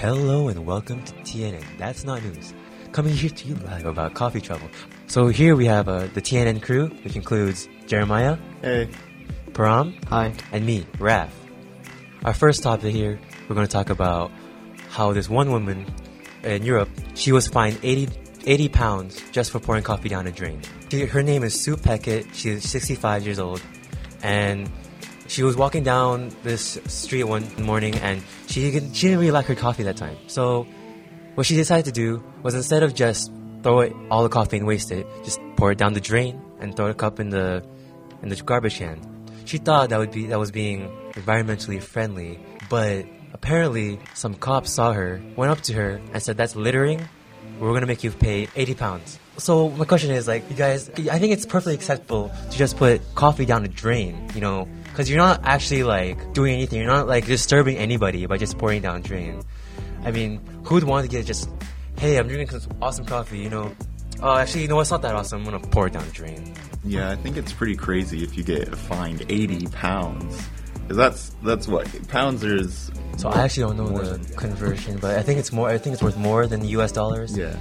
Hello and welcome to TNN. That's not news. Coming here to you live about coffee trouble. So here we have uh, the TNN crew, which includes Jeremiah, Hey. Param, Hi. and me, Raf. Our first topic here, we're going to talk about how this one woman in Europe, she was fined 80, 80 pounds just for pouring coffee down a drain. She, her name is Sue Peckett. She's 65 years old, and she was walking down this street one morning, and she she didn't really like her coffee that time. So, what she decided to do was instead of just throw it, all the coffee and waste it, just pour it down the drain and throw the cup in the in the garbage can. She thought that would be that was being environmentally friendly, but apparently some cops saw her, went up to her, and said, "That's littering. We're gonna make you pay 80 pounds." So my question is, like, you guys, I think it's perfectly acceptable to just put coffee down the drain, you know, because you're not actually like doing anything. You're not like disturbing anybody by just pouring down drain. I mean, who'd want to get just, hey, I'm drinking this awesome coffee, you know? Oh, actually, you know, it's not that awesome. I'm gonna pour it down the drain. Yeah, I think it's pretty crazy if you get fined 80 pounds. Cause that's that's what pounds is. So I actually don't know the than- conversion, but I think it's more. I think it's worth more than the U.S. dollars. Yeah,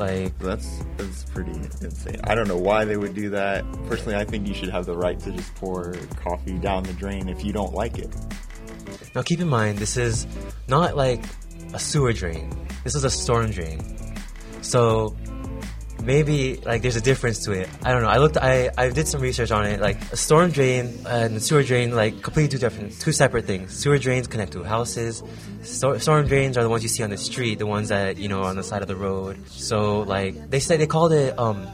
Like, that's that's pretty insane. I don't know why they would do that. Personally, I think you should have the right to just pour coffee down the drain if you don't like it. now keep in mind, this is not like a sewer drain. This is a storm drain. So maybe like there's a difference to it. I don't know. I looked. I I did some research on it. Like a storm drain and a sewer drain, like completely two different, two separate things. Sewer drains connect to houses. Stor- storm drains are the ones you see on the street, the ones that you know on the side of the road. So like they said, they called it um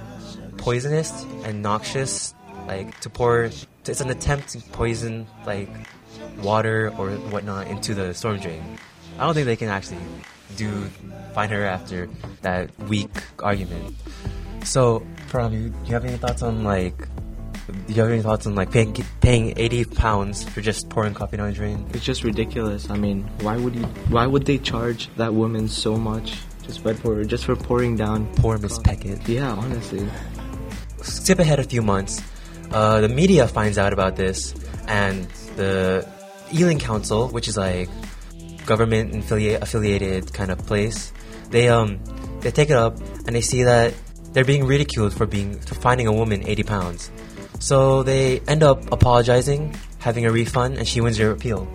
poisonous and noxious, like to pour. It's an attempt to poison like water or whatnot into the storm drain. I don't think they can actually do find her after that weak argument. So, Param, you, do you have any thoughts on like? Do you have any thoughts on like paying paying eighty pounds for just pouring coffee down the drain? It's just ridiculous. I mean, why would you? Why would they charge that woman so much just by pour, just for pouring down? Poor Miss Peckett. Yeah, honestly. skip ahead a few months, uh, the media finds out about this, and the Ealing Council, which is like government affiliate, affiliated kind of place, they um they take it up and they see that they're being ridiculed for being for finding a woman 80 pounds. So they end up apologizing, having a refund, and she wins her appeal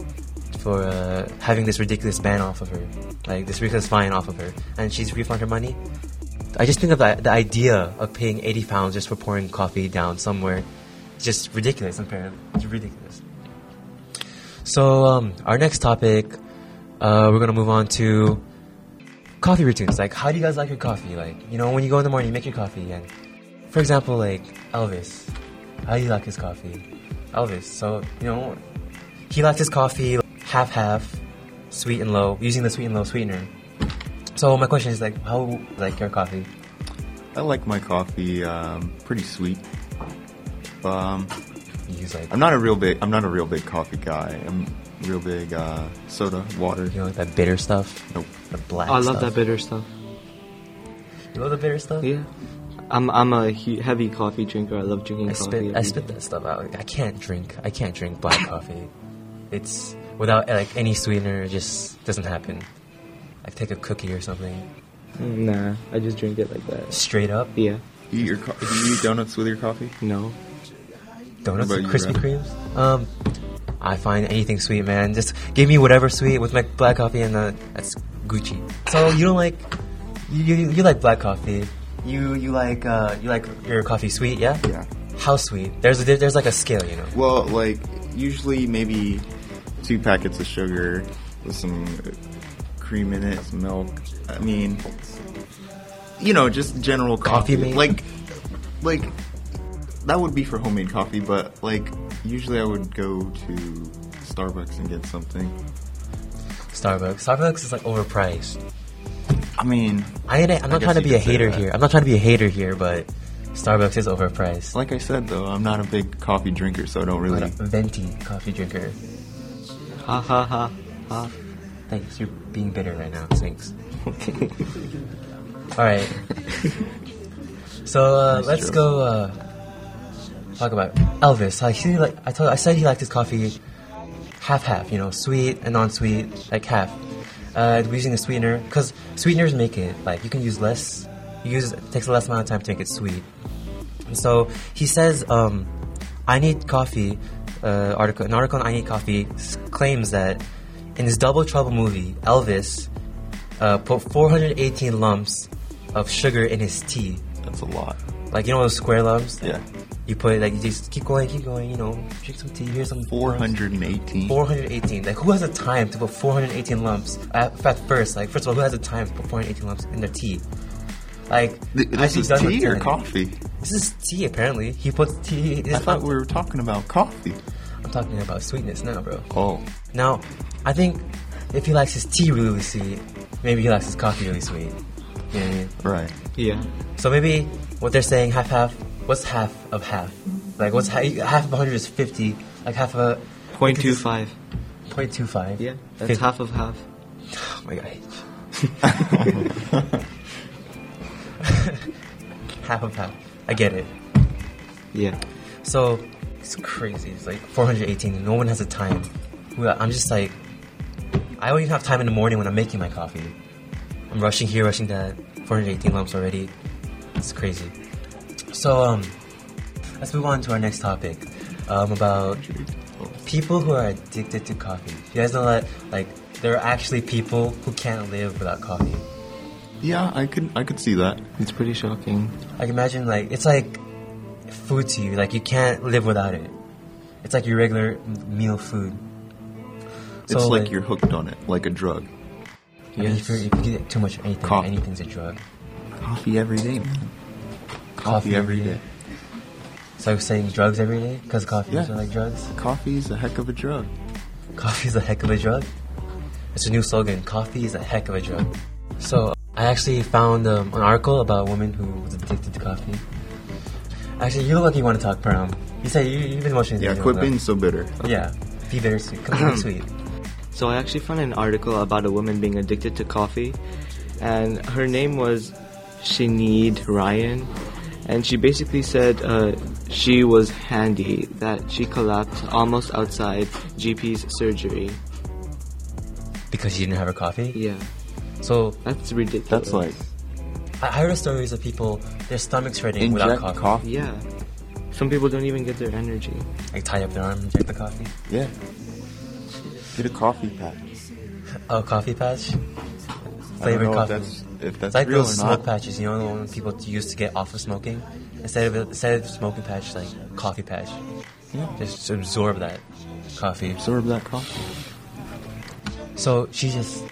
for uh, having this ridiculous ban off of her, like this ridiculous fine off of her, and she's refund her money. I just think of the, the idea of paying 80 pounds just for pouring coffee down somewhere. It's just ridiculous, apparently. It's ridiculous. So, um, our next topic, uh, we're gonna move on to coffee routines. Like, how do you guys like your coffee? Like, you know, when you go in the morning, you make your coffee, and for example, like Elvis, how do you like his coffee? Elvis, so, you know, he likes his coffee half half, sweet and low, using the sweet and low sweetener. So my question is like, how like your coffee? I like my coffee um, pretty sweet. Um, You use like I'm not a real big. I'm not a real big coffee guy. I'm real big uh, soda, water. you know like that bitter stuff, Nope. the black. Oh, I love stuff. that bitter stuff. You love the bitter stuff? Yeah. I'm I'm a he- heavy coffee drinker. I love drinking I coffee. spit I spit day. that stuff out. I can't drink. I can't drink black coffee. It's without like any sweetener. It just doesn't happen. I take a cookie or something. Nah, I just drink it like that. Straight up. Yeah. You eat your co- do you eat donuts with your coffee? No. Donuts, What and Krispy Raf? Kremes. Um, I find anything sweet, man. Just give me whatever sweet with my black coffee, and uh, that's Gucci. So you don't like you, you you like black coffee. You you like uh, you like your coffee sweet, yeah? Yeah. How sweet? There's a, there's like a scale, you know. Well, like usually maybe two packets of sugar with some cream in it, some milk. I mean, you know, just general Coffee coffee. Like, like that would be for homemade coffee, but like usually I would go to Starbucks and get something. Starbucks. Starbucks is like overpriced. I mean, I ain't, I'm not trying to be a hater here. I'm not trying to be a hater here, but Starbucks is overpriced. like I said though, I'm not a big coffee drinker, so I don't really. I'm a venti coffee drinker. Ha ha ha ha. Thanks. You're being bitter right now. Thanks. All right. So uh, let's go uh, talk about Elvis. Like he like I told I said he liked his coffee half half. You know, sweet and non-sweet, like half. uh, we're using a sweetener because sweeteners make it like you can use less. You use it takes a less amount of time to make it sweet. And so he says, um, "I Need Coffee." Uh, article an article on I Need Coffee claims that in his Double Trouble movie, Elvis uh, put 418 lumps of sugar in his tea. That's a lot. Like you know those square lumps. Yeah. You put it like you just keep going, keep going. You know, drink some tea. Here's some 418. 418. Like, who has the time to put 418 lumps at, at first? Like, first of all, who has the time to put 418 lumps in their tea? Like, Th- I'd This is tea or coffee? This is tea, apparently. He puts tea. I thought we were talking about coffee. I'm talking about sweetness now, bro. Oh. Now, I think if he likes his tea really sweet, maybe he likes his coffee really sweet. You know what I mean? Right. Yeah. So maybe what they're saying, half half. What's half of half? Like, what's half, half of 100 is 50. Like half of a Point two five. 0.25. Yeah, that's 50. half of half. Oh my god. half of half. I get it. Yeah. So it's crazy. It's like 418. No one has a time. I'm just like, I don't even have time in the morning when I'm making my coffee. I'm rushing here, rushing that. 418 lumps already. It's crazy. So um, let's move on to our next topic um, about people who are addicted to coffee. You guys know that like there are actually people who can't live without coffee. Yeah, I could I could see that. It's pretty shocking. Like imagine like it's like food to you. Like you can't live without it. It's like your regular meal food. It's like like- you're hooked on it, like a drug. I mean, if, if you get too much of anything, Coffee. anything's a drug. Coffee every day, man. Coffee every day. So I was saying drugs every day because coffee Yeah. are like drugs. Coffee is a heck of a drug. Coffee is a heck of a drug. It's a new slogan. Coffee is a heck of a drug. So I actually found um, an article about a woman who was addicted to coffee. Actually, you look like you want to talk, Param. You say you, you've been watching. Yeah, quit being so bitter. Yeah, be bittersweet. Come be sweet. So I actually found an article about a woman being addicted to coffee, and her name was Sinead Ryan, and she basically said uh, she was handy that she collapsed almost outside GP's surgery. Because she didn't have her coffee. Yeah, So that's ridiculous. That's like I I heard stories of people their stomachs hurting without inject coffee. coffee. yeah. Some people don't even get their energy. Like tie up their arm, inject the coffee. Yeah. Get a coffee patch. Oh, coffee patch. I Flavored coffee. If that's, It's like real those or smoke patches, you know, the one people used to get off of smoking. Instead of instead of smoking patch, like coffee patch. Yeah. Just absorb that coffee. Absorb that coffee. So she just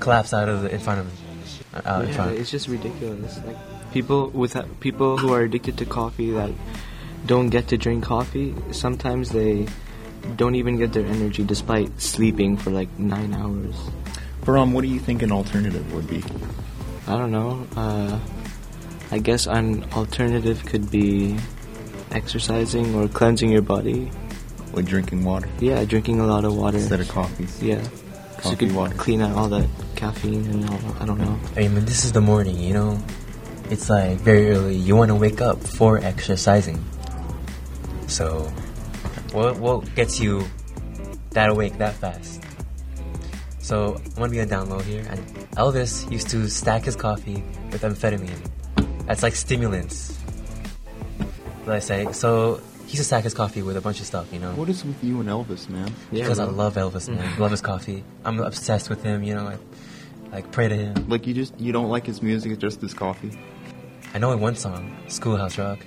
collapsed out of the in front of me, uh, out in Yeah, front. it's just ridiculous. Like people with people who are addicted to coffee that don't get to drink coffee. Sometimes they don't even get their energy despite sleeping for like nine hours. Param, what do you think an alternative would be? I don't know. Uh, I guess an alternative could be exercising or cleansing your body. Or drinking water Yeah, drinking a lot of water. instead of coffee. yeah, so you could water. clean out all that caffeine and all. I don't know. I mean, this is the morning, you know. It's like very early. You want to wake up for exercising. So, what what gets you that awake that fast? So I'm gonna be a down low here. And Elvis used to stack his coffee with amphetamine. That's like stimulants. What I say? So he used to stack his coffee with a bunch of stuff, you know. What is with you and Elvis, man? Yeah, because I love Elvis, man. love his coffee. I'm obsessed with him, you know. I, like pray to him. Like you just you don't like his music, it's just his coffee. I know one song, Schoolhouse Rock.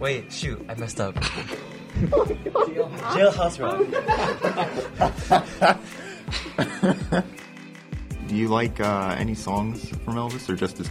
Wait, shoot, I messed up. Jailhouse Rock. Do you like uh, any songs from Elvis or just his